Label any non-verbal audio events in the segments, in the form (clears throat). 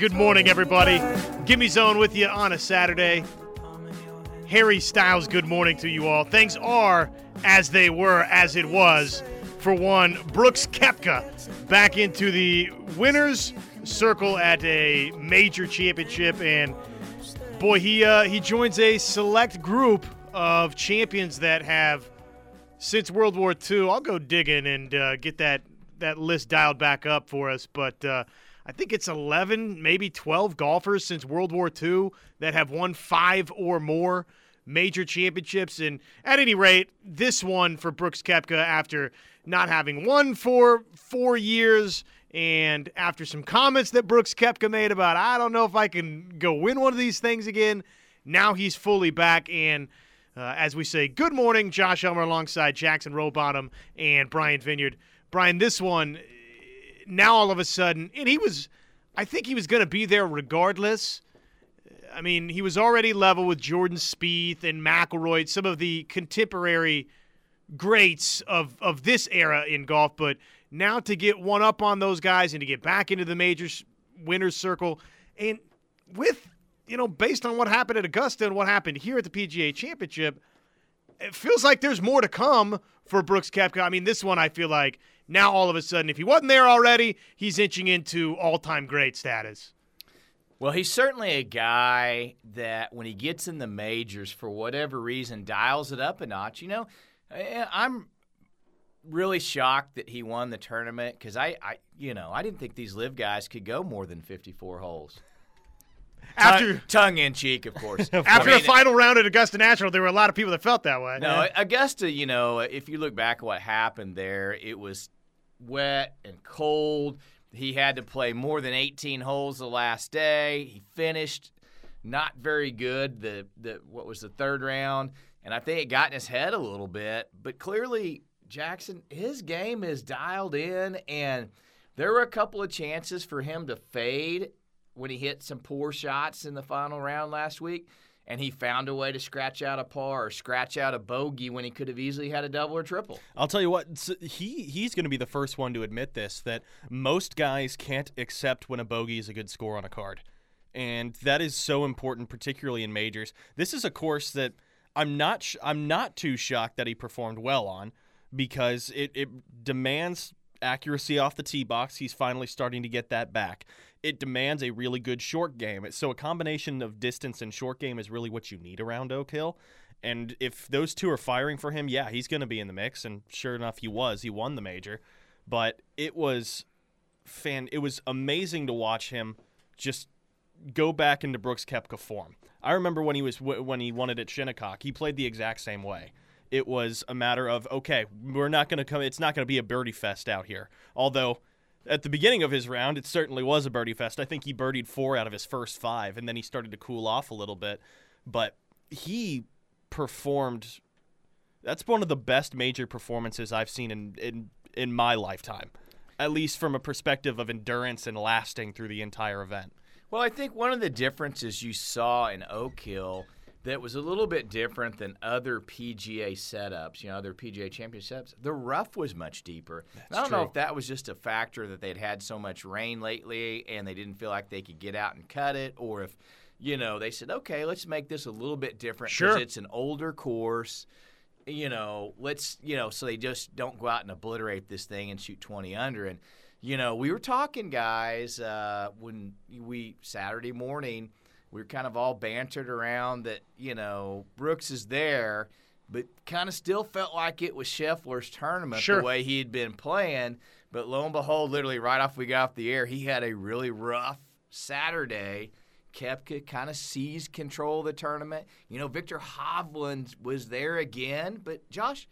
Good morning, everybody. Gimme Zone with you on a Saturday. Harry Styles, good morning to you all. Things are as they were, as it was. For one, Brooks Koepka back into the winners' circle at a major championship, and boy, he uh, he joins a select group of champions that have since World War II. I'll go digging and uh, get that that list dialed back up for us, but. Uh, I think it's 11, maybe 12 golfers since World War II that have won five or more major championships. And at any rate, this one for Brooks Koepka after not having won for four years and after some comments that Brooks Koepka made about, I don't know if I can go win one of these things again. Now he's fully back. And uh, as we say, good morning, Josh Elmer alongside Jackson Rowbottom and Brian Vineyard. Brian, this one now all of a sudden, and he was, I think he was going to be there regardless. I mean, he was already level with Jordan Spieth and McIlroy, some of the contemporary greats of of this era in golf. But now to get one up on those guys and to get back into the majors winners circle, and with you know, based on what happened at Augusta and what happened here at the PGA Championship, it feels like there's more to come for Brooks Koepka. I mean, this one I feel like now all of a sudden, if he wasn't there already, he's inching into all-time great status. Well, he's certainly a guy that when he gets in the majors, for whatever reason, dials it up a notch. You know, I'm really shocked that he won the tournament because I, I, you know, I didn't think these LIV guys could go more than 54 holes. After tongue, tongue in cheek, of course. (laughs) After I mean, a final round at Augusta National, there were a lot of people that felt that way. No, Augusta, you know, if you look back at what happened there, it was wet and cold. He had to play more than 18 holes the last day. He finished not very good. The the what was the third round, and I think it got in his head a little bit. But clearly, Jackson, his game is dialed in, and there were a couple of chances for him to fade when he hit some poor shots in the final round last week and he found a way to scratch out a par or scratch out a bogey when he could have easily had a double or triple. I'll tell you what, he he's going to be the first one to admit this that most guys can't accept when a bogey is a good score on a card. And that is so important particularly in majors. This is a course that I'm not sh- I'm not too shocked that he performed well on because it, it demands accuracy off the tee box. He's finally starting to get that back it demands a really good short game. So a combination of distance and short game is really what you need around Oak Hill. And if those two are firing for him, yeah, he's going to be in the mix. And sure enough, he was. He won the major, but it was fan. It was amazing to watch him just go back into Brooks Koepka form. I remember when he was when he won it at Shinnecock, he played the exact same way. It was a matter of okay, we're not going to come. It's not going to be a birdie fest out here. Although at the beginning of his round, it certainly was a birdie fest. I think he birdied four out of his first five, and then he started to cool off a little bit. But he performed. That's one of the best major performances I've seen in in, in my lifetime, at least from a perspective of endurance and lasting through the entire event. Well, I think one of the differences you saw in Oak Hill – that was a little bit different than other PGA setups, you know, other PGA championships. The rough was much deeper. I don't true. know if that was just a factor that they'd had so much rain lately and they didn't feel like they could get out and cut it, or if, you know, they said, okay, let's make this a little bit different because sure. it's an older course. You know, let's, you know, so they just don't go out and obliterate this thing and shoot 20 under. And, you know, we were talking, guys, uh, when we, Saturday morning, we were kind of all bantered around that, you know, Brooks is there, but kind of still felt like it was Scheffler's tournament sure. the way he had been playing. But lo and behold, literally right off we got off the air, he had a really rough Saturday. Koepka kind of seized control of the tournament. You know, Viktor Hovland was there again, but Josh,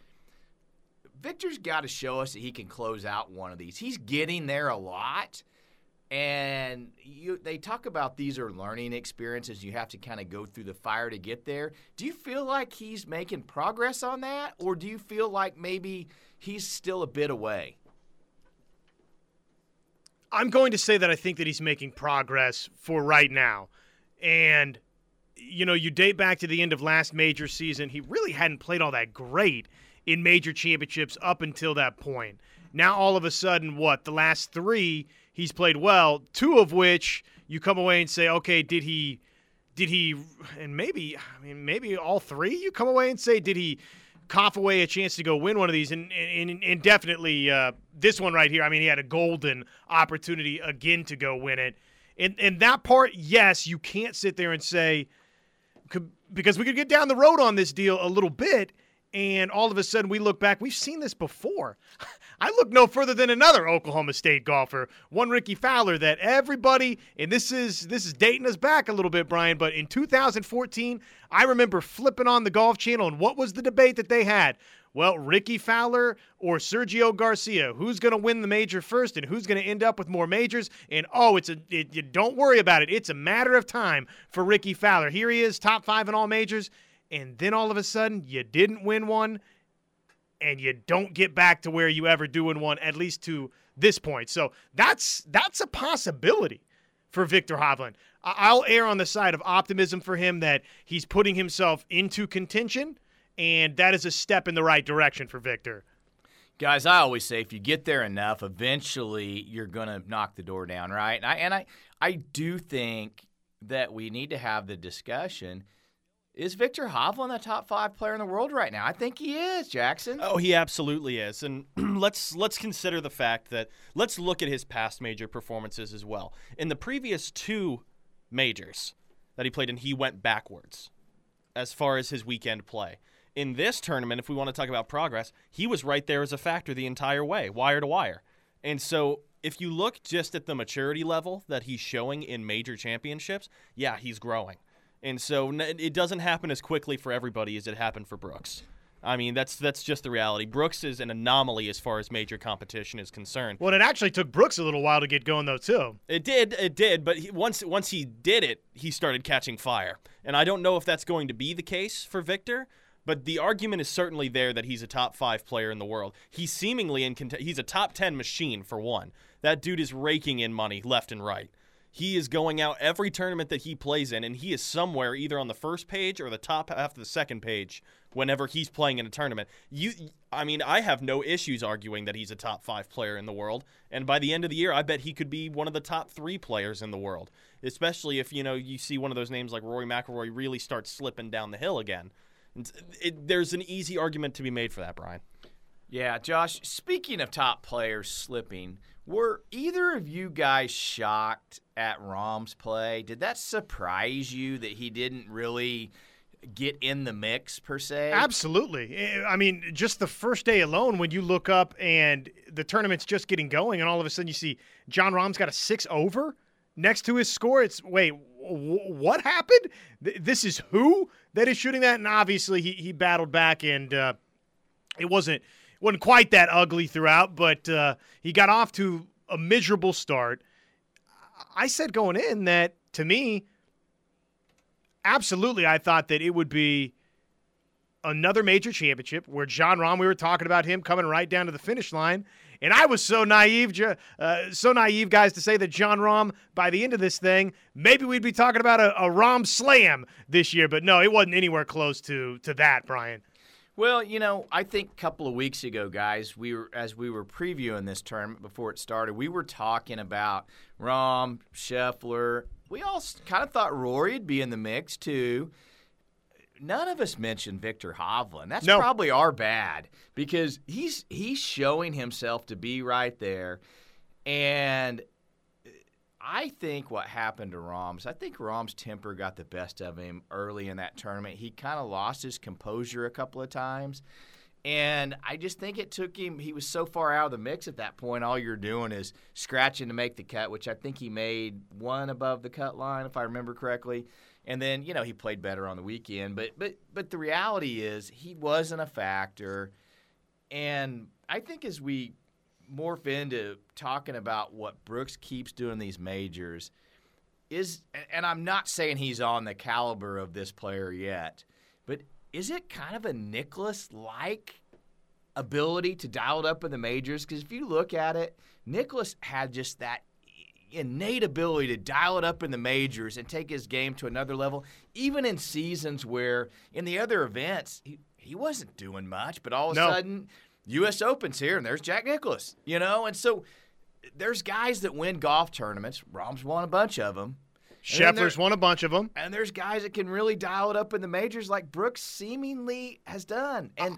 Viktor's got to show us that he can close out one of these. He's getting there a lot. And you, they talk about these are learning experiences. You have to kind of go through the fire to get there. Do you feel like he's making progress on that, or do you feel like maybe he's still a bit away? I'm going to say that I think that he's making progress for right now. And, you know, you date back to the end of last major season, he really hadn't played all that great in major championships up until that point. Now, all of a sudden, what? The last three he's played well. Two of which you come away and say, okay, did he, did he, and maybe, I mean, maybe all three. You come away and say, did he cough away a chance to go win one of these? And, and, and definitely uh, this one right here. I mean, he had a golden opportunity again to go win it. And, and that part, yes, you can't sit there and say because we could get down the road on this deal a little bit and all of a sudden we look back we've seen this before (laughs) i look no further than another oklahoma state golfer one Rickie fowler that everybody and this is this is dating us back a little bit brian but in 2014 i remember flipping on the golf channel and what was the debate that they had well, Rickie Fowler or Sergio Garcia, who's going to win the major first and who's going to end up with more majors? And oh, it's a it, don't worry about it. It's a matter of time for Rickie Fowler. Here he is, top 5 in all majors, and then all of a sudden you didn't win one and you don't get back to where you ever do win one at least to this point. So, that's that's a possibility for Viktor Hovland. I'll err on the side of optimism for him that he's putting himself into contention and that is a step in the right direction for Viktor. Guys, I always say if you get there enough, eventually you're going to knock the door down, right? And I, and I I do think that we need to have the discussion. Is Viktor Hovland a top five player in the world right now? I think he is, Jackson. Oh, he absolutely is. And (clears throat) let's let's consider the fact that let's look at his past major performances as well. In the previous two majors that he played in, he went backwards as far as his weekend play in this tournament, if we want to talk about progress, he was right there as a factor the entire way, wire to wire. And so if you look just at the maturity level that he's showing in major championships, yeah, he's growing. And so it doesn't happen as quickly for everybody as it happened for Brooks. I mean, that's that's just the reality. Brooks is an anomaly as far as major competition is concerned. Well, it actually took Brooks a little while to get going, though, too. It did, it did. But he, once once he did it, he started catching fire. And I don't know if that's going to be the case for Viktor. But the argument is certainly there that he's a top five player in the world. He's seemingly in cont- he's a top ten machine for one. That dude is raking in money left and right. He is going out every tournament that he plays in, and he is somewhere either on the first page or the top half of the second page whenever he's playing in a tournament. You, I mean, I have no issues arguing that he's a top five player in the world, and by the end of the year, I bet he could be one of the top three players in the world. Especially if you know you see one of those names like Rory McIlroy really start slipping down the hill again. It, there's an easy argument to be made for that, Brian. Yeah, Josh, speaking of top players slipping, were either of you guys shocked at Rahm's play? Did that surprise you that he didn't really get in the mix per se? Absolutely. I mean, just the first day alone, when you look up and the tournament's just getting going, and all of a sudden you see Jon Rahm's got a six over next to his score. It's wait, w- what happened? Th- this is who that is shooting that, and obviously he he battled back, and uh, it wasn't wasn't quite that ugly throughout, but uh, he got off to a miserable start. I said going in that to me, absolutely, I thought that it would be another major championship where Jon Rahm, we were talking about him coming right down to the finish line, and I was so naive, uh, so naive, guys, to say that Jon Rahm, by the end of this thing, maybe we'd be talking about a, a slam this year. But no, it wasn't anywhere close to to that, Brian. Well, you know, I think a couple of weeks ago, guys, we were as we were previewing this tournament before it started, we were talking about Rahm, Scheffler. We all kind of thought Rory'd be in the mix too none of us mentioned Viktor Hovland. That's no. probably our bad because he's he's showing himself to be right there, and I think what happened to Rahm's, I think Rahm's temper got the best of him early in that tournament. He kind of lost his composure a couple of times. And I just think it took him, he was so far out of the mix at that point. All you're doing is scratching to make the cut, which I think he made one above the cut line, if I remember correctly. And then, you know, he played better on the weekend. But but but the reality is he wasn't a factor. And I think as we morph into talking about what Brooks keeps doing these majors is and I'm not saying he's on the caliber of this player yet, but is it kind of a Nicklaus like ability to dial it up in the majors? Because if you look at it, Nicklaus had just that innate ability to dial it up in the majors and take his game to another level, even in seasons where in the other events he, he wasn't doing much, but all of a no. sudden U.S. Open's here and there's Jack Nicklaus, you know, and so there's guys that win golf tournaments. Rahm's won a bunch of them. Scheffler's won a bunch of them. And there's guys that can really dial it up in the majors like Brooks seemingly has done. And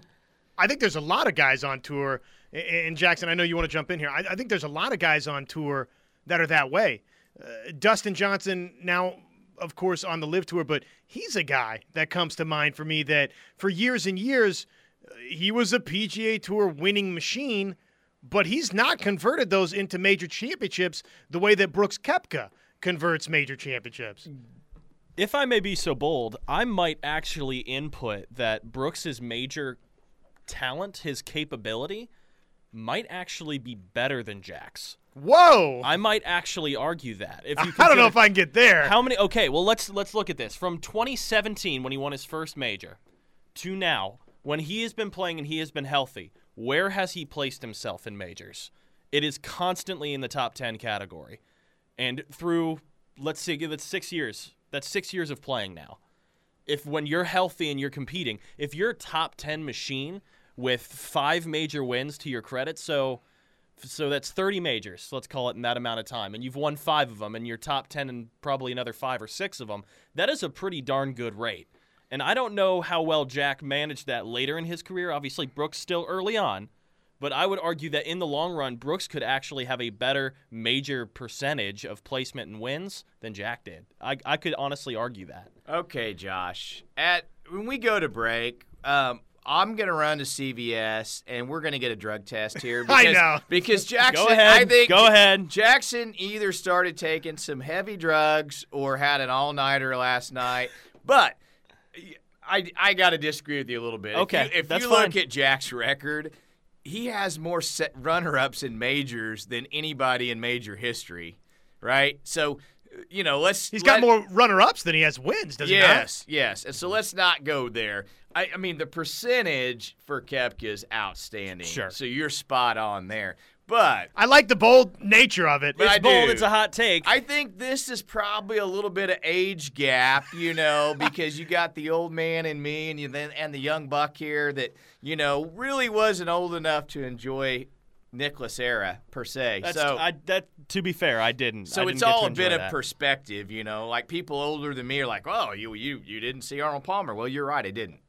I think there's a lot of guys on tour. And Jackson, I know you want to jump in here. I, I think there's a lot of guys on tour that are that way. Uh, Dustin Johnson now, of course, on the LIV tour, but he's a guy that comes to mind for me that for years and years he was a PGA Tour winning machine, but he's not converted those into major championships the way that Brooks Koepka converts major championships. If I may be so bold, I might actually input that Brooks's major talent, his capability, might actually be better than Jack's. Whoa! I might actually argue that. If you (laughs) I don't know if I can get there. How many? Okay, well let's let's look at this from 2017 when he won his first major to now when he has been playing and he has been healthy. Where has he placed himself in majors? It is constantly in the top 10 category, and through let's see, it six years. That's six years of playing now. If when you're healthy and you're competing, if you're a top 10 machine with five major wins to your credit, so so that's 30 majors, let's call it in that amount of time, and you've won five of them, and you're top 10 and probably another five or six of them. That is a pretty darn good rate. And I don't know how well Jack managed that later in his career. Obviously, Brooks still early on, but I would argue that in the long run, Brooks could actually have a better major percentage of placement and wins than Jack did. I, I could honestly argue that. Okay, Josh. At when we go to break, um, I'm gonna run to CVS and we're gonna get a drug test here. (laughs) Because, I know. because (laughs) Jackson. Go ahead. I think Go ahead. Jackson either started taking some heavy drugs or had an all nighter last night. But I I got to disagree with you a little bit. Okay, if you, if that's you look fine. at Jack's record, he has more set runner ups in majors than anybody in major history. Right. So. You know, let's. He's got more runner-ups than he has wins, does he not? Yes, yes. And so let's not go there. I, I mean, the percentage for Koepka is outstanding. Sure. So you're spot on there. But I like the bold nature of it. But It's I bold. do. It's a hot take. I think this is probably a little bit of age gap, you know, (laughs) because you got the old man and me, and you then and the young buck here that you know really wasn't old enough to enjoy Nicklaus era per se. That's, so I, that to be fair, I didn't. so I didn't it's all a enjoy bit of perspective, you know. Like people older than me are like, "Oh, you you you didn't see Arnold Palmer." Well, you're right, I didn't.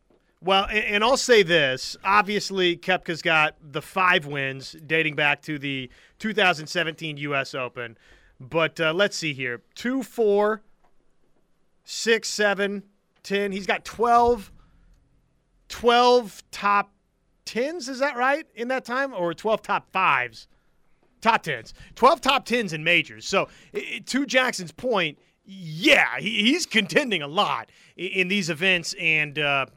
Well, and, I'll say this. Obviously, Koepka's got the five wins dating back to the 2017 U.S. Open. But uh, let's see here. Two, four, six, seven, ten. He's got 12, 12 top tens, is that right, in that time? Or 12 top fives? Top tens. 12 top tens in majors. So, to Jackson's point, yeah, he, he's contending a lot in these events and uh,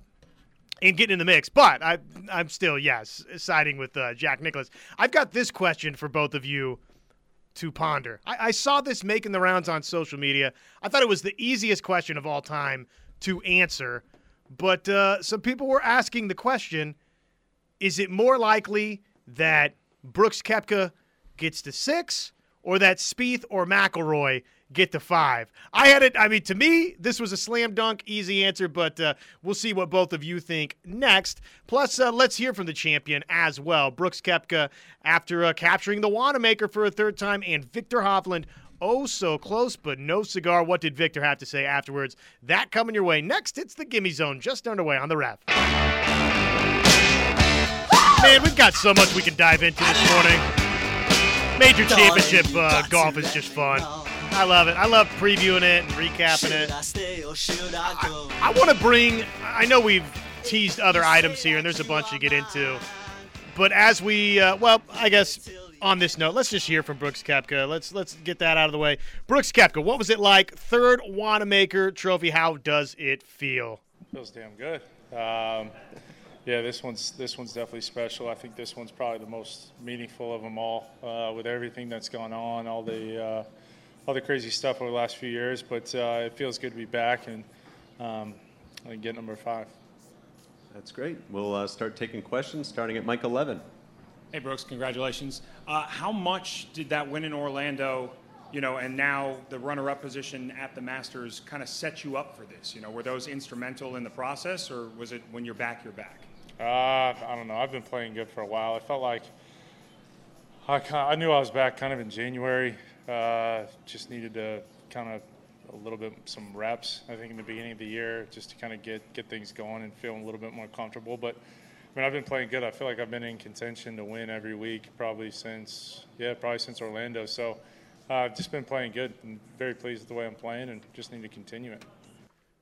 and getting in the mix. But I, I'm still, yes, siding with uh, Jack Nicklaus. I've got this question for both of you to ponder. I, I saw this making the rounds on social media. I thought it was the easiest question of all time to answer. But uh, some people were asking the question is it more likely that Brooks Koepka gets to six or that Spieth or McIlroy get to five? I had it. I mean, to me, this was a slam dunk, easy answer, but uh, we'll see what both of you think next. Plus, uh, let's hear from the champion as well. Brooks Koepka, after uh, capturing the Wanamaker for a third time, and Viktor Hovland. Oh, so close, but no cigar. What did Viktor have to say afterwards? That coming your way. Next, it's the Gimme Zone, just underway on the ref. Man, we've got so much we can dive into this morning. Major championship uh, golf is just fun. I love it. I love previewing it and recapping it. I want to bring, I know we've teased other items here, and there's a bunch to get into. But as we, uh, well, I guess on this note, let's just hear from Brooks Koepka. Let's let's get that out of the way. Brooks Koepka, what was it like? Third Wanamaker Trophy. How does it feel? Feels damn good. Um, yeah, this one's this one's definitely special. I think this one's probably the most meaningful of them all, uh, with everything that's gone on, all the uh, all the crazy stuff over the last few years. But uh, it feels good to be back and, um, and get number five. That's great. We'll uh, start taking questions starting at Mike 11. Hey Brooks, congratulations. Uh, how much did that win in Orlando, you know, and now the runner-up position at the Masters kind of set you up for this? You know, were those instrumental in the process, or was it when you're back, you're back? Uh, I don't know. I've been playing good for a while. I felt like I, I knew I was back kind of in January. Uh, just needed to kind of a little bit some reps. I think in the beginning of the year, just to kind of get get things going and feeling a little bit more comfortable. But I mean, I've been playing good. I feel like I've been in contention to win every week, probably since yeah, probably since Orlando. So uh, I've just been playing good and very pleased with the way I'm playing, and just need to continue it.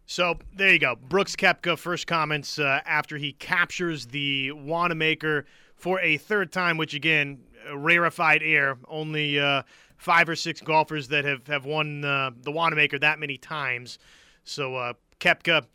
So there you go. Brooks Koepka, first comments uh, after he captures the Wanamaker for a third time, which again, rarefied air. Only uh, five or six golfers that have, have won uh, the Wanamaker that many times. So uh, Koepka,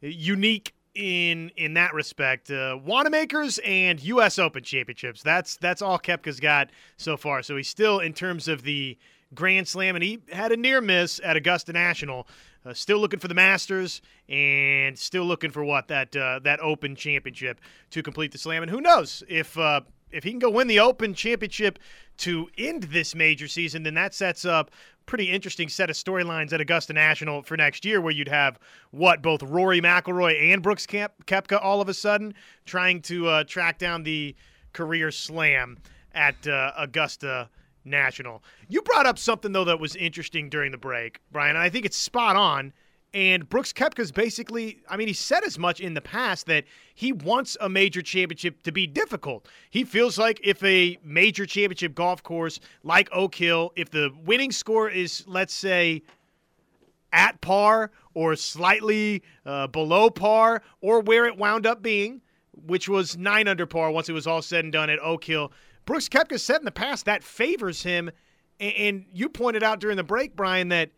unique in in that respect. Uh, Wanamakers and U.S. Open championships. That's that's all Koepka's got so far. So he's still in terms of the Grand Slam, and he had a near miss at Augusta National. Uh, still looking for the Masters, and still looking for what that uh, that Open Championship to complete the Slam. And who knows if uh, if he can go win the Open Championship to end this major season, then that sets up pretty interesting set of storylines at Augusta National for next year, where you'd have what both Rory McIlroy and Brooks Kep- Koepka all of a sudden trying to uh, track down the career Slam at uh, Augusta National. You brought up something though that was interesting during the break, Brian, and I think it's spot on. And Brooks Koepka's basically, I mean, he said as much in the past that he wants a major championship to be difficult. He feels like if a major championship golf course like Oak Hill, if the winning score is, let's say, at par or slightly uh, below par or where it wound up being, which was nine under par once it was all said and done at Oak Hill, Brooks Koepka said in the past that favors him. And you pointed out during the break, Brian, that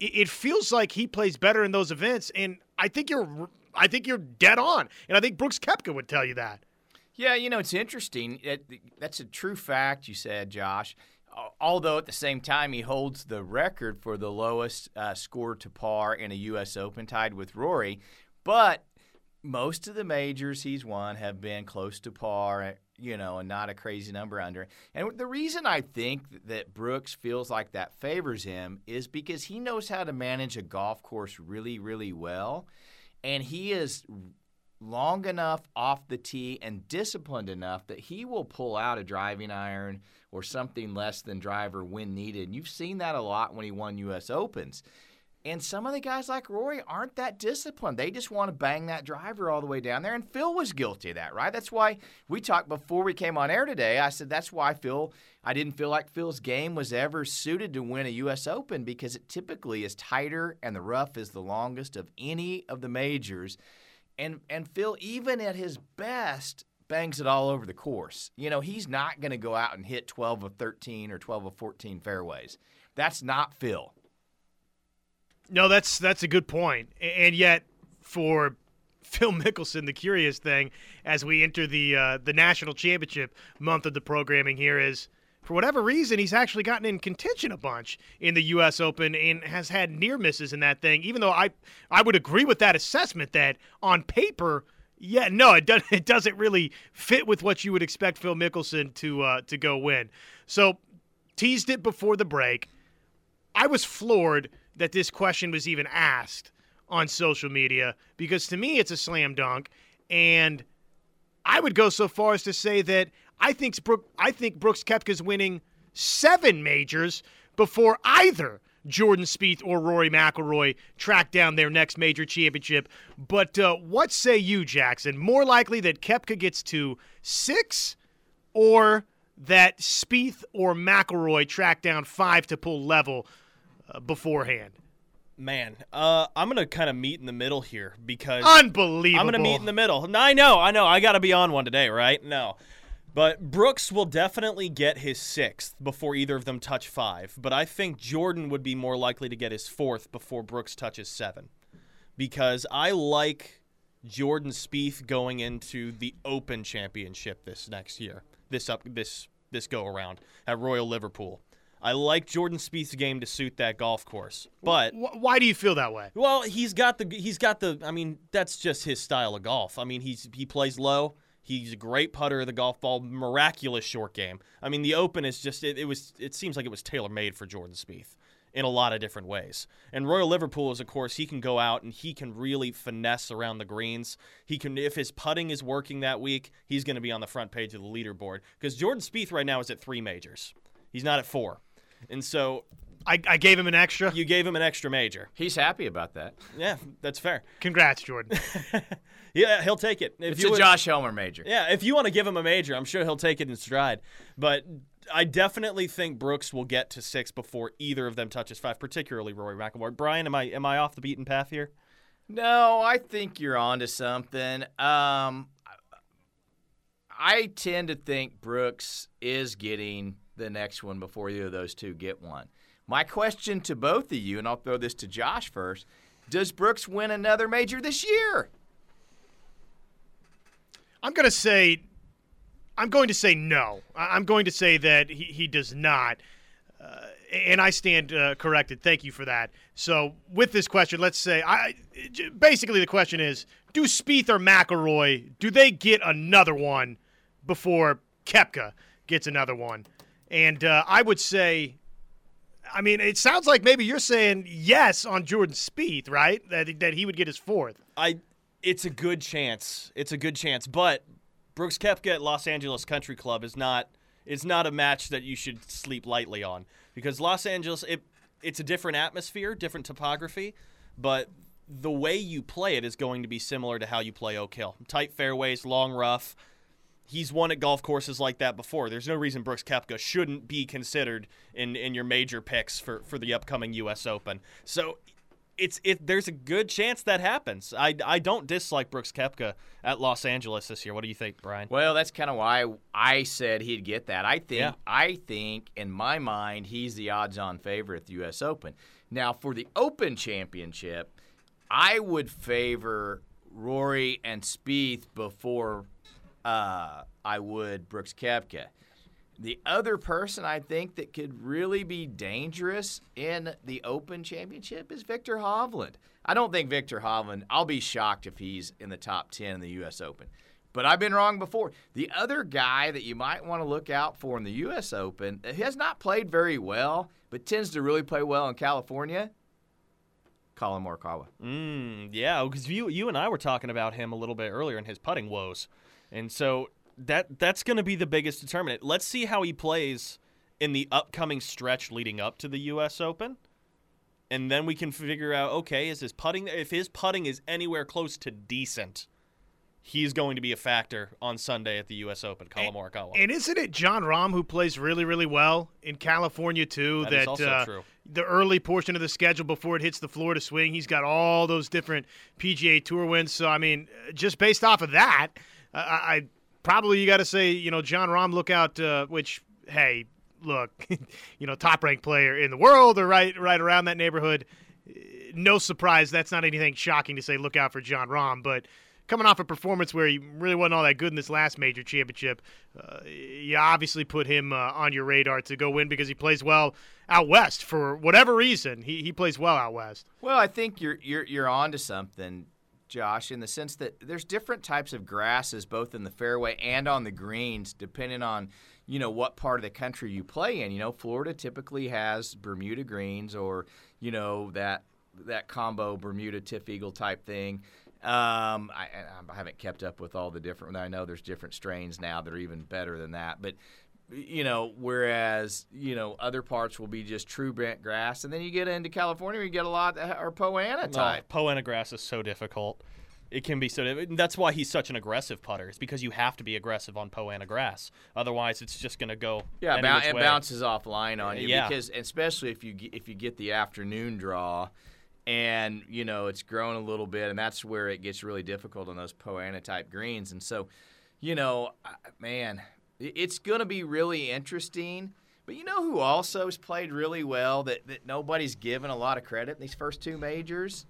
it feels like he plays better in those events. And I think you're, I think you're dead on. And I think Brooks Koepka would tell you that. Yeah, you know, it's interesting. That's a true fact you said, Josh. Although at the same time, he holds the record for the lowest uh, score to par in a U.S. Open, tied with Rory. But most of the majors he's won have been close to par you know, and not a crazy number under. And the reason I think that Brooks feels like that favors him is because he knows how to manage a golf course really, really well. And he is long enough off the tee and disciplined enough that he will pull out a driving iron or something less than driver when needed. And you've seen that a lot when he won U.S. Opens. And some of the guys like Rory aren't that disciplined. They just want to bang that driver all the way down there. And Phil was guilty of that, right? That's why we talked before we came on air today. I said that's why Phil, I didn't feel like Phil's game was ever suited to win a U.S. Open because it typically is tighter and the rough is the longest of any of the majors. And, and Phil, even at his best, bangs it all over the course. You know, he's not going to go out and hit 12 of 13 or 12 of 14 fairways. That's not Phil. No, that's that's a good point. And yet, for (laughs) Phil Mickelson, the curious thing as we enter the uh, the national championship month of the programming here is, for whatever reason, he's actually gotten in contention a bunch in the U.S. Open and has had near misses in that thing. Even though I I would agree with that assessment that on paper. Yeah, no, it doesn't. (laughs) It doesn't really fit with what you would expect Phil Mickelson to uh, to go win. So, teased it before the break. I was floored that this question was even asked on social media because to me it's a slam dunk and I would go so far as to say that I think Brooke, I think Brooks Koepka's winning seven majors before either Jordan Spieth or Rory McIlroy track down their next major championship. But uh, what say you, Jackson? More likely that Koepka gets to six, or that Spieth or McIlroy track down five to pull level beforehand? Man, uh, I'm gonna kind of meet in the middle here because unbelievable. I'm gonna meet in the middle. I know, I know. I got to be on one today, right? No, but Brooks will definitely get his sixth before either of them touch five. But I think Jordan would be more likely to get his fourth before Brooks touches seven, because I like Jordan Spieth going into the Open Championship this next year, this up this this go around at Royal Liverpool. I like Jordan Spieth's game to suit that golf course. But why do you feel that way? Well, he's got the he's got the I mean, that's just his style of golf. I mean, he's he plays low. He's a great putter of the golf ball, miraculous short game. I mean, the Open is just it, it was it seems like it was tailor made for Jordan Spieth. in a lot of different ways. And Royal Liverpool is, of course, he can go out and he can really finesse around the greens. He can, if his putting is working that week, he's going to be on the front page of the leaderboard. Because Jordan Spieth right now is at three majors, he's not at four, and so I, I gave him an extra. you gave him an extra major. He's happy about that. Yeah, that's fair. Congrats, Jordan. (laughs) Yeah, he'll take it. If It's you a would- Josh Helmer major. Yeah, if you want to give him a major, I'm sure he'll take it in stride. But I definitely think Brooks will get to six before either of them touches five, particularly Rory McIlroy. Brian, am I am I off the beaten path here? No, I think you're onto something. Um, I tend to think Brooks is getting the next one before either of those two get one. My question to both of you, and I'll throw this to Josh first: Does Brooks win another major this year? I'm going to say, I'm going to say no. I'm going to say that he, he does not. Uh, and I stand uh, corrected. Thank you for that. So, with this question, let's say, I basically the question is: Do Spieth or McIlroy do they get another one before Koepka gets another one? And uh, I would say, I mean, it sounds like maybe you're saying yes on Jordan Spieth, right? That that he would get his fourth. I it's a good chance. It's a good chance, but Brooks Koepka at Los Angeles Country Club is not is not a match that you should sleep lightly on because Los Angeles it it's a different atmosphere, different topography, but the way you play it is going to be similar to how you play Oak Hill. Tight fairways, long rough. He's won at golf courses like that before. There's no reason Brooks Koepka shouldn't be considered in, in your major picks for, for the upcoming U.S. Open. So it's it. There's a good chance that happens. I, I don't dislike Brooks Koepka at Los Angeles this year. What do you think, Brian? Well, that's kind of why I said he'd get that. I think Yeah. I think in my mind he's the odds-on favorite at the U.S. Open. Now, for the Open Championship, I would favor Rory and Spieth before uh, I would Brooks Koepka. The other person I think that could really be dangerous in the Open Championship is Viktor Hovland. I don't think Viktor Hovland, I'll be shocked if he's in the top 10 in the U.S. Open. But I've been wrong before. The other guy that you might want to look out for in the U.S. Open, he has not played very well, but tends to really play well in California, Collin Morikawa. Mm, yeah, because you you and I were talking about him a little bit earlier in his putting woes, and so that that's going to be the biggest determinant. Let's see how he plays in the upcoming stretch leading up to the U.S. Open, and then we can figure out okay, is his putting if his putting is anywhere close to decent, he's going to be a factor on Sunday at the U.S. Open. Collin Morikawa. And isn't it Jon Rahm who plays really, really well in California too? That is also uh, true. The early portion of the schedule before it hits the Florida swing, he's got all those different PGA Tour wins. So I mean, just based off of that, I, I probably you got to say, you know, Jon Rahm, look out. Uh, which, hey, look, (laughs) you know, top ranked player in the world, or right, right around that neighborhood. No surprise, that's not anything shocking to say. Look out for Jon Rahm, but coming off a performance where he really wasn't all that good in this last major championship, uh, you obviously put him uh, on your radar to go win because he plays well out west for whatever reason. He he plays well out west. Well, I think you're you're you're onto something, Josh, in the sense that there's different types of grasses both in the fairway and on the greens, depending on you know what part of the country you play in. You know, Florida typically has Bermuda greens or you know that that combo Bermuda TifEagle type thing. Um, I, I haven't kept up with all the different. I know there's different strains now that are even better than that, but you know, whereas you know other parts will be just true bent grass, and then you get into California, you get a lot that are Poa annua Oh, type. Poa annua grass is so difficult. It can be so. diff- That's why he's such an aggressive putter. It's because you have to be aggressive on Poa annua grass. Otherwise, it's just going to go. Yeah, any bou- which it way. bounces offline on you Yeah. because, especially if you if you get the afternoon draw, and you know it's grown a little bit, and that's where it gets really difficult on those Poa annua type greens. And so, you know, man, it's going to be really interesting. But you know who also has played really well that, that nobody's given a lot of credit in these first two majors?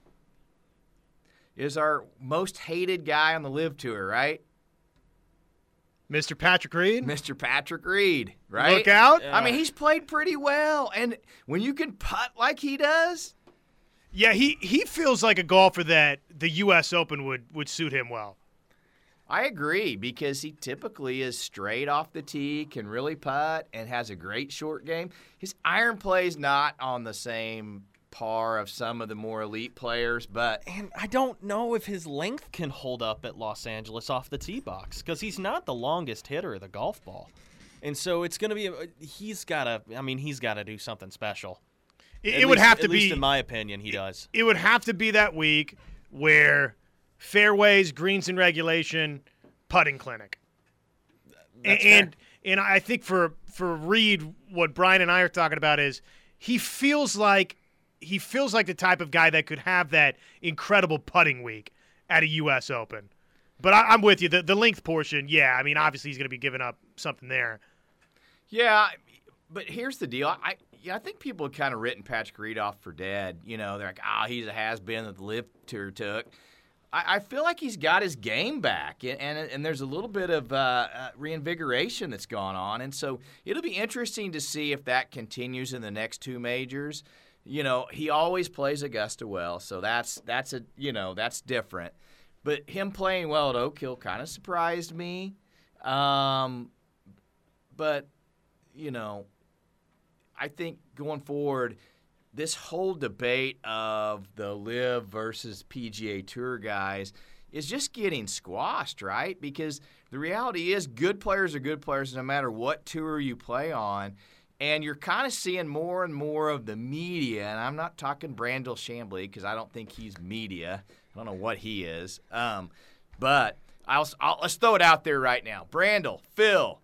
Is our most hated guy on the LIV tour, right? Mr. Patrick Reed, Mr. Patrick Reed, right? look out. I mean, he's played pretty well, and when you can putt like he does, Yeah, he he feels like a golfer that the U.S. Open would would suit him well. I agree because he typically is straight off the tee, can really putt, and has a great short game. His iron play is not on the same par of some of the more elite players, but And I don't know if his length can hold up at Los Angeles off the tee box because he's not the longest hitter of the golf ball. And so it's going to be, a, he's got to, I mean, he's got to do something special. It, At it would have to at least be, in my opinion, he does. it would have to be that week where fairways, greens and regulation, putting clinic. That's and and I think for for Reed, what Brian and I are talking about is he feels like he feels like the type of guy that could have that incredible putting week at a U.S. Open. But I, I'm with you. The the length portion, yeah. I mean, obviously he's going to be giving up something there. Yeah, but here's the deal. I yeah, I think people have kind of written Patrick Reed off for dead. You know, they're like, ah, he's a has been that the LIV Tour took. I, I feel like he's got his game back, and and, and there's a little bit of uh, uh, reinvigoration that's gone on, and so it'll be interesting to see if that continues in the next two majors. You know, he always plays Augusta well, so that's that's a you know that's different. But him playing well at Oak Hill kind of surprised me. Um, but you know, I think going forward, this whole debate of the LIV versus PGA Tour guys is just getting squashed, right? Because the reality is, good players are good players no matter what tour you play on. And you're kind of seeing more and more of the media, and I'm not talking Brandel Chamblee because I don't think he's media. I don't know what he is. Um, but I'll, I'll, let's throw it out there right now. Brandel, Phil,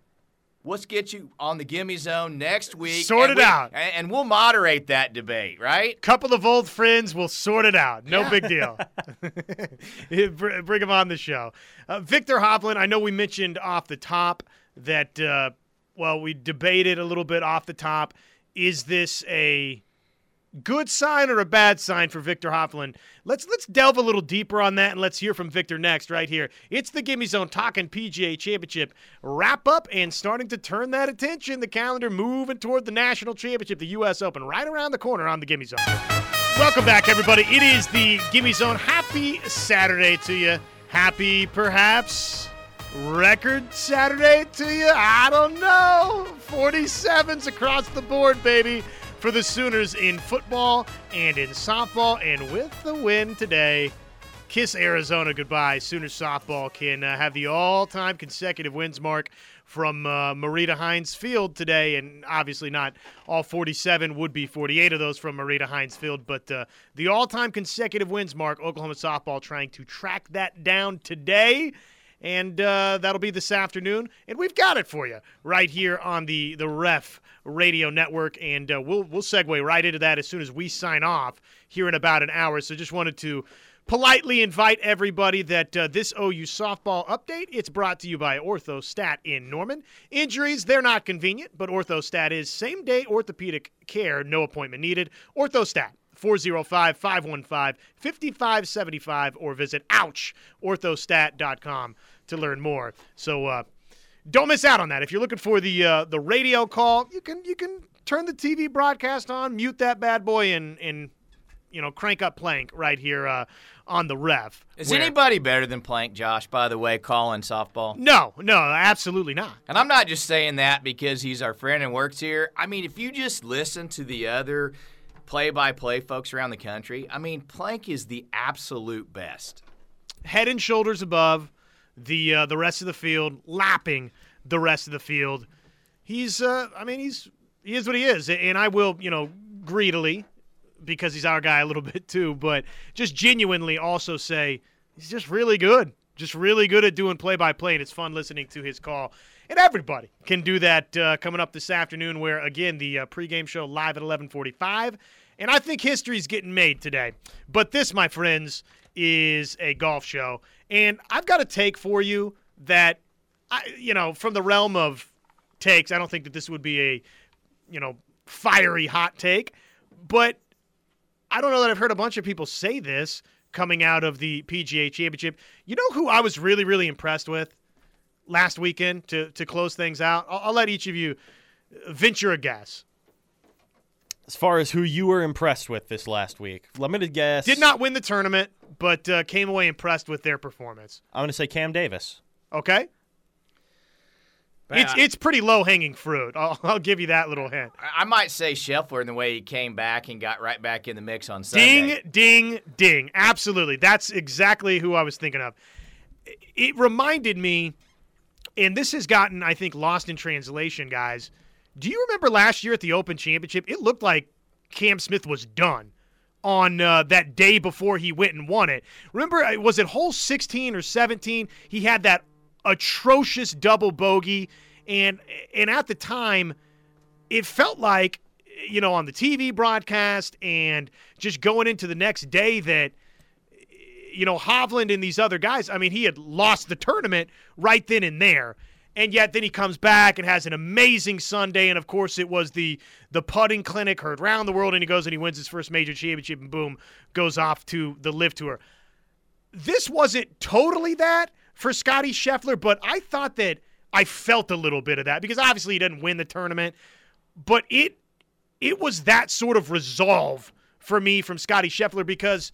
Let's get you on the gimme zone next week. Sort it we- out. and, we'll moderate that debate, right? Couple of old friends we'll sort it out. No Yeah. big deal. (laughs) (laughs) Br- Bring him on the show. Uh, Viktor Hovland, I know we mentioned off the top that, uh, well, we debated a little bit off the top. Is this a good sign or a bad sign for Viktor Hovland? Let's let's delve a little deeper on that and let's hear from Viktor next, right here. It's the Gimme Zone talking PGA Championship wrap up and starting to turn that attention. The calendar moving toward the national championship, the U.S. Open, right around the corner on the Gimme Zone. Welcome back, everybody. It is the Gimme Zone. Happy Saturday to you. Happy, perhaps, record Saturday to you. I don't know. 47s across the board, baby, for the Sooners in football and in softball. And with the win today, kiss Arizona goodbye. Sooners softball can uh, have the all-time consecutive wins mark from uh, Marita Hynes Field today, and obviously not all 47 would be 48 of those from Marita Hynes Field, but uh, the all-time consecutive wins mark. Oklahoma softball trying to track that down today. And uh, that'll be this afternoon, and we've got it for you right here on the the Ref Radio Network, and uh, we'll we'll segue right into that as soon as we sign off here in about an hour. So just wanted to politely invite everybody that uh, this OU softball update it's brought to you by Orthostat in Norman. Injuries they're not convenient, but Orthostat is same day orthopedic care, no appointment needed. Orthostat 405 515 5575 or visit ouchorthostat.com to learn more. So uh, don't miss out on that. If you're looking for the uh, the radio call, you can you can turn the TV broadcast on, mute that bad boy, and and you know crank up Plank right here uh, on the ref. Is where- anybody better than Plank, Josh, by the way, calling softball? No, no, absolutely not. And I'm not just saying that because he's our friend and works here. I mean, if you just listen to the other play by play folks around the country, I mean, Plank is the absolute best. Head and shoulders above the uh, the rest of the field, lapping the rest of the field. He's, uh, I mean, he's he is what he is, and I will, you know, greedily because he's our guy a little (laughs) bit too, but just genuinely also say he's just really good. Just really good at doing play by play, and it's fun listening to his call. And everybody can do that uh, coming up this afternoon, where again the uh, pregame show live at 11:45, and I think history's getting made today. But this, my friends, is a golf show, and I've got a take for you that, I, you know, from the realm of takes. I don't think that this would be a, you know, fiery hot take, but I don't know that I've heard a bunch of people say this coming out of the PGA Championship. You know who I was really, really impressed with last weekend to to close things out? I'll, I'll let each of you venture a guess. As far as who you were impressed with this last week, Limited guess. Did not win the tournament, but uh, came away impressed with their performance. I'm going to say Cam Davis. Okay, it's it's pretty low hanging fruit. I'll, I'll give you that little hint. I I might say Scheffler in the way he came back and got right back in the mix on Sunday. Ding, ding, ding. Absolutely. That's exactly who I was thinking of. It reminded me, and this has gotten, I think, lost in translation, guys. Do you remember last year at the Open Championship? It looked like Cam Smith was done on uh, that day before he went and won it. Remember, uh, was it hole 16 or 17? He had that atrocious double bogey, and and at the time, it felt like you know on the TV broadcast and just going into the next day that you know Hovland and these other guys. I mean, he had lost the tournament right then and there. And yet then he comes back and has an amazing Sunday, and of course it was the the putting clinic heard round the world, and he goes and he wins his first major championship, and boom, goes off to the LIV tour. This wasn't totally that for Scotty Scheffler, but I thought that I felt a little bit of that because obviously he didn't win the tournament, but it it was that sort of resolve for me from Scotty Scheffler because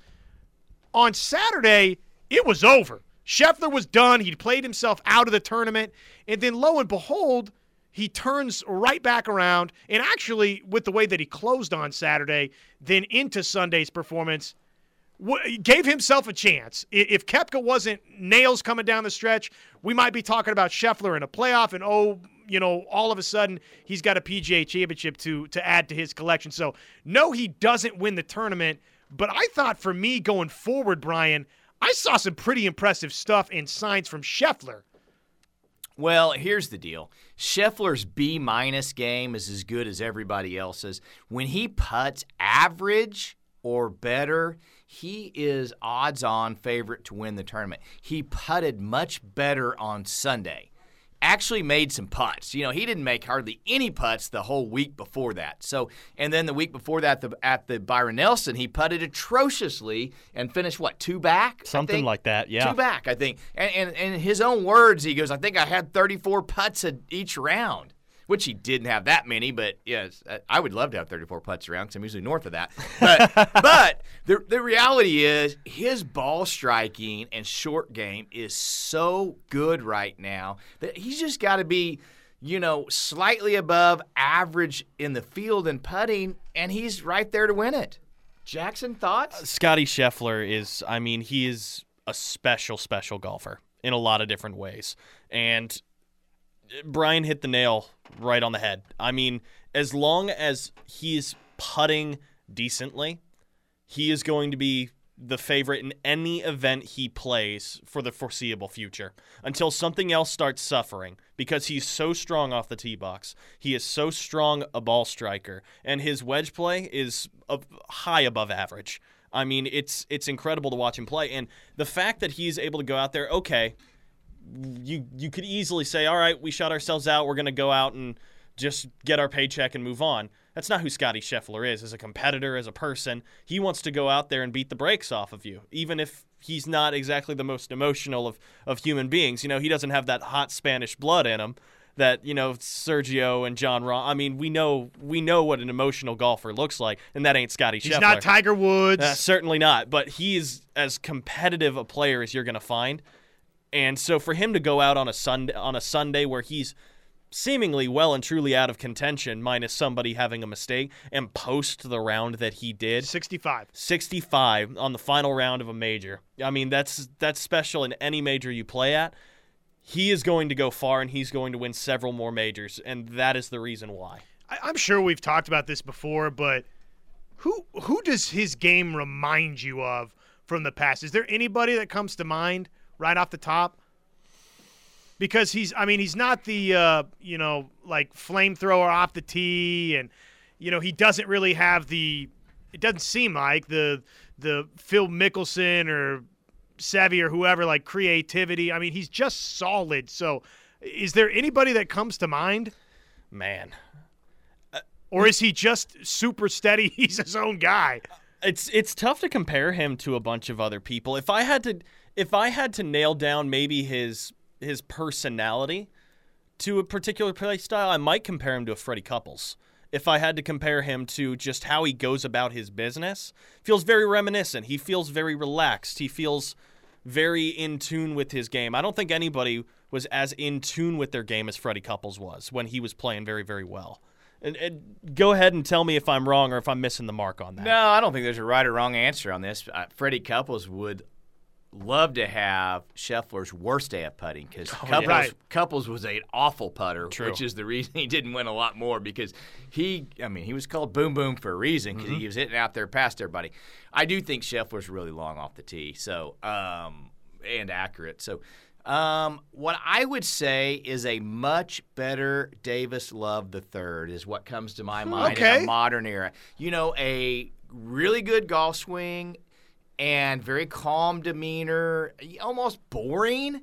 on Saturday it was over. Scheffler was done. He'd played himself out of the tournament, and then lo and behold, he turns right back around. And actually, with the way that he closed on Saturday, then into Sunday's performance, gave himself a chance. If Koepka wasn't nails coming down the stretch, we might be talking about Scheffler in a playoff, and oh, you know, all of a sudden he's got a PGA championship to to add to his collection. So no, he doesn't win the tournament. But I thought for me going forward, Brian, I saw some pretty impressive stuff and signs from Scheffler. Well, here's the deal. Scheffler's B minus game is as good as everybody else's. When he puts average or better, he is odds on favorite to win the tournament. He putted much better on Sunday. Actually made some putts. You know, he didn't make hardly any putts the whole week before that. So, and then the week before that, the, at the Byron Nelson, he putted atrociously and finished what two back, Something like that, yeah. two back, I think. And, and, and in his own words, he goes, "I think I had 34 putts at each round." Which he didn't have that many, but yes, uh, I would love to have 34 putts around because I'm usually north of that. But, (laughs) but the, the reality is his ball striking and short game is so good right now that he's just got to be, you know, slightly above average in the field and putting, and he's right there to win it. Jackson, thoughts? Scotty Scheffler is, I mean, he is a special, special golfer in a lot of different ways. And Brian hit the nail right on the head. I mean, as long as he's putting decently, he is going to be the favorite in any event he plays for the foreseeable future until something else starts suffering because he's so strong off the tee box. He is so strong a ball striker and his wedge play is high above average. I mean, it's it's incredible to watch him play and the fact that he's able to go out there, okay, you you could easily say, "All right, we shut ourselves out. We're going to go out and just get our paycheck and move on." That's not who Scotty Scheffler is as a competitor, as a person. He wants to go out there and beat the brakes off of you, even if he's not exactly the most emotional of, of human beings. You know, he doesn't have that hot Spanish blood in him that you know Sergio and Jon Rahm. I mean, we know we know what an emotional golfer looks like, and that ain't Scotty Scheffler He's Scheffler. not Tiger Woods. Uh, certainly not. But he is as competitive a player as you're going to find. And so for him to go out on a Sunday on a Sunday where he's seemingly well and truly out of contention, minus somebody having a mistake, and post the round that he did, 65. 65 on the final round of a major. I mean, that's that's special in any major you play at. He is going to go far, and he's going to win several more majors, and that is the reason why. I, I'm sure we've talked about this before, but who who does his game remind you of from the past? Is there anybody that comes to mind right off the top? Because he's, I mean, he's not the, uh, you know, like flamethrower off the tee, and you know he doesn't really have the. It doesn't seem like the the Phil Mickelson or Seve or whoever like creativity. I mean, he's just solid. So, is there anybody that comes to mind? Man, Or is he just super steady? (laughs) He's his own guy. it's it's tough to compare him to a bunch of other people. If I had to if I had to nail down maybe his his personality to a particular play style, I might compare him to a Freddie Couples. If I had to compare him to just how he goes about his business, feels very reminiscent. He feels very relaxed. He feels very in tune with his game. I don't think anybody was as in tune with their game as Freddie Couples was when he was playing very, very well. And, and go ahead and tell me if I'm wrong or if I'm missing the mark on that. No, I don't think there's a right or wrong answer on this. Uh, Freddie Couples would love to have Scheffler's worst day of putting because (laughs) Couples, Right. Couples was an awful putter, True. which is the reason he didn't win a lot more because he, I mean, he was called Boom Boom for a reason because he was hitting out there past everybody. I do think Scheffler's really long off the tee, so um, and accurate. So. Um, what I would say is a much better Davis Love the third is what comes to my mind in Okay. a modern era. You know, a really good golf swing and very calm demeanor, almost boring.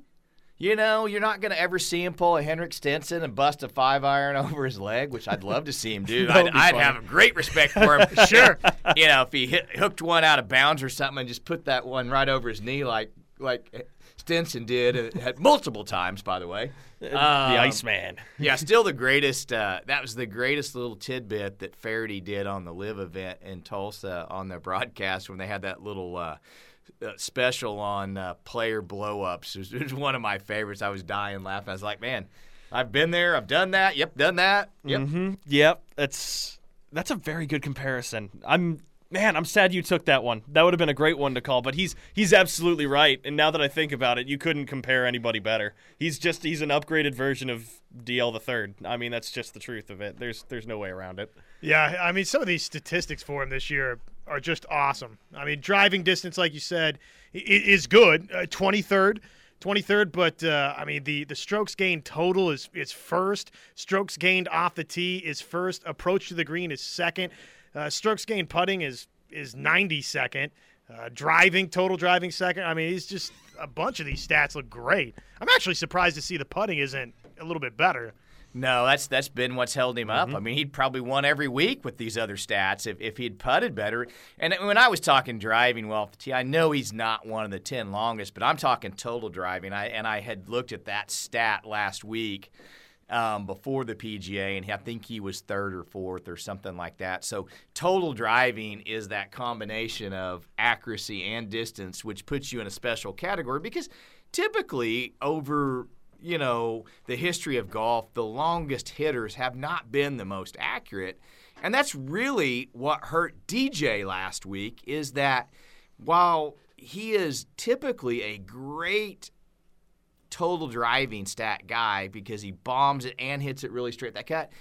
You know, you're not going to ever see him pull a Henrik Stenson and bust a five iron (laughs) over his leg, which I'd love to see him do. (laughs) I'd, I'd have great respect for him. (laughs) sure. You know, if he hit, hooked one out of bounds or something and just put that one right over his knee like like Stenson did uh, had multiple times, by the way. the Um, Iceman. yeah, still the greatest. Uh, that was the greatest little tidbit that Feherty did on the LIV event in Tulsa on their broadcast when they had that little uh, uh, special on uh, player blowups. It was, it was one of my favorites. I was dying laughing. I was like, man, I've been there. I've done that. Yep, done that. Yep. hmm Yep. That's that's a very good comparison. I'm man, I'm sad you took that one. That would have been a great one to call, but he's he's absolutely right. And now that I think about it, you couldn't compare anybody better. He's just he's an upgraded version of DL the third. I mean, that's just the truth of it. There's there's no way around it. Yeah, I mean, some of these statistics for him this year are just awesome. I mean, driving distance, like you said, is good. Uh, 23rd. 23rd, but uh, I mean the the strokes gained total is is first. Strokes gained off the tee is first. Approach to the green is second. Uh, strokes gained putting is is 92nd. Uh, driving total driving second. I mean, he's just a bunch of these stats look great. I'm actually surprised to see the putting isn't a little bit better. No, that's that's been what's held him up. I mean, he'd probably won every week with these other stats if, if he'd putted better. And when I was talking driving well the tee, I know he's not one of the ten longest, but I'm talking total driving. I and I had looked at that stat last week um, before the PGA, and I think he was third or fourth or something like that. So total driving is that combination of accuracy and distance, which puts you in a special category because typically over you know the history of golf, the longest hitters have not been the most accurate, and that's really what hurt DJ last week. Is that while he is typically a great total driving stat guy because he bombs it and hits it really straight that cut.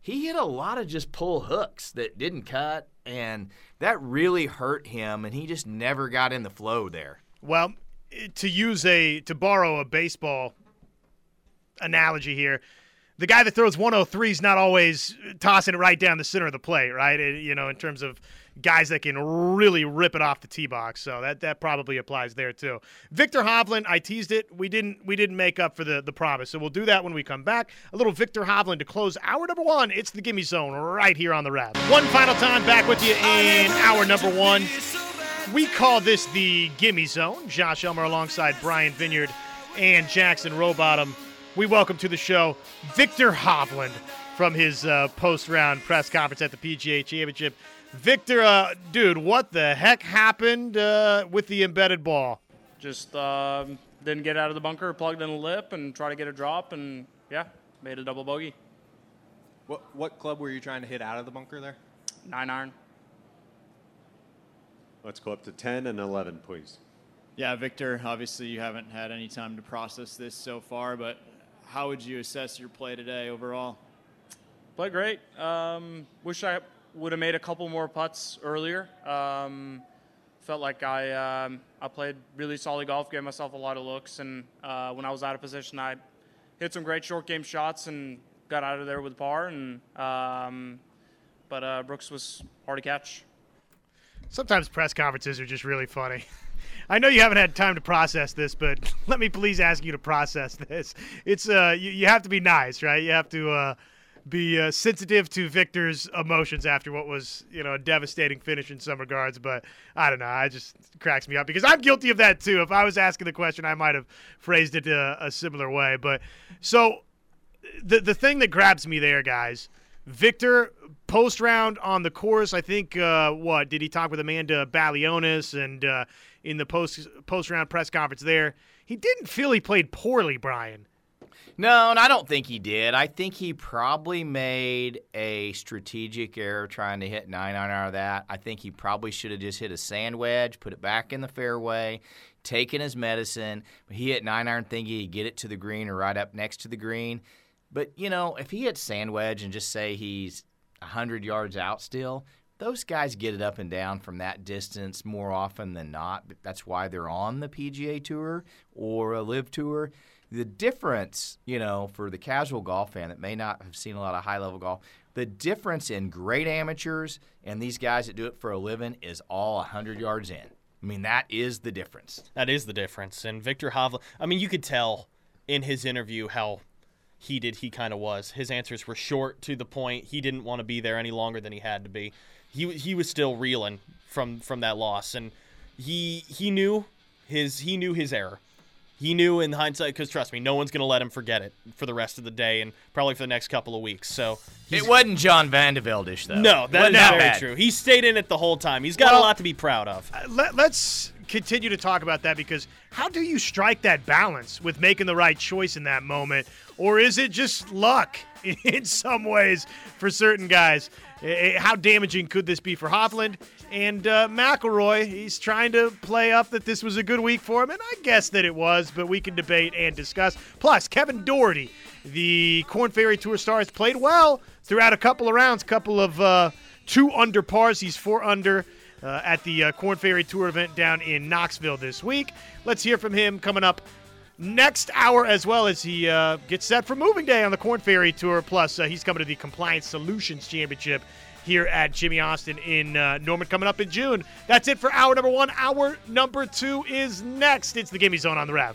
He hit a lot of just pull hooks that didn't cut, and that really hurt him, and he just never got in the flow there. Well, to use a to borrow a baseball analogy here, the guy that throws 103 is not always tossing it right down the center of the plate, right? It- you know, in terms of guys that can really rip it off the tee box. So that that probably applies there too. Viktor Hovland, I teased it. We didn't we didn't make up for the the promise. So we'll do that when we come back. A little Viktor Hovland to close hour number 1. It's the Gimme Zone right here on the Rap. One final time back with you in hour number 1. We call this the Gimme Zone. Josh Elmer alongside Brian Vineyard and Jackson Rowbottom. We welcome to the show Viktor Hovland from his uh, post round press conference at the PGA Championship. Viktor, uh, dude, what the heck happened uh, with the embedded ball? Just um, didn't get out of the bunker, plugged in a lip, and try to get a drop, and yeah, made a double bogey. What, what club were you trying to hit out of the bunker there? Nine iron. Let's go up to 10 and 11, please. Yeah, Viktor, obviously you haven't had any time to process this so far, but how would you assess your play today overall? Played great. Um, wish I would have made a couple more putts earlier. Um, felt like I um, I played really solid golf, gave myself a lot of looks, and uh, when I was out of position, I hit some great short game shots and got out of there with par. And um, but uh, Brooks was hard to catch. Sometimes press conferences are just really funny. (laughs) I know you haven't had time to process this, but (laughs) let me please ask you to process this. It's uh, you, you have to be nice, right? You have to uh, be uh, sensitive to Viktor's emotions after what was, you know, a devastating finish in some regards. But I don't know, I just cracks me up because I'm guilty of that too. If I was asking the question, I might have phrased it a, a similar way. But so the the thing that grabs me there, guys, Viktor post round on the course, I think uh, what did he talk with Amanda Balionis and uh, in the post post round press conference there, he didn't feel he played poorly, Brian. No, and I don't think he did. I think he probably made a strategic error trying to hit nine iron out of that. I think he probably should have just hit a sand wedge, put it back in the fairway, taken his medicine. He hit nine iron thingy, he'd get it to the green or right up next to the green. But you know, if he hit sand wedge and just say he's hundred yards out still, those guys get it up and down from that distance more often than not. That's why they're on the PGA Tour or a LIV Tour. The difference, you know, for the casual golf fan that may not have seen a lot of high level golf, the difference in great amateurs and these guys that do it for a living is all 100 yards in. I mean, that is the difference. That is the difference. And Viktor Hovland, I mean, you could tell in his interview how heated he kind of was. His answers were short to the point. He didn't want to be there any longer than he had to be. He he was still reeling from from that loss, and he he knew his he knew his error. He knew in hindsight, because trust me, no one's going to let him forget it for the rest of the day and probably for the next couple of weeks. So it wasn't John Vandeveldish, though. No, that's that very bad. true. He stayed in it the whole time. He's got Well, a lot to be proud of. Uh, Let, let's continue to talk about that because how do you strike that balance with making the right choice in that moment? Or is it just luck (laughs) in some ways for certain guys? How damaging could this be for Hovland? And uh, McIlroy, he's trying to play up that this was a good week for him, and I guess that it was, but we can debate and discuss. Plus, Kevin Dougherty, the Korn Ferry Tour star, has played well throughout a couple of rounds, couple of uh, two under pars. He's four under uh, at the uh, Korn Ferry Tour event down in Knoxville this week. Let's hear from him coming up next hour as well as he uh, gets set for moving day on the Korn Ferry Tour. Plus, uh, he's coming to the Compliance Solutions Championship here at Jimmie Austin in uh, Norman coming up in June. That's it for hour number one. Hour number two is next. It's the Gimme Zone on the Rev.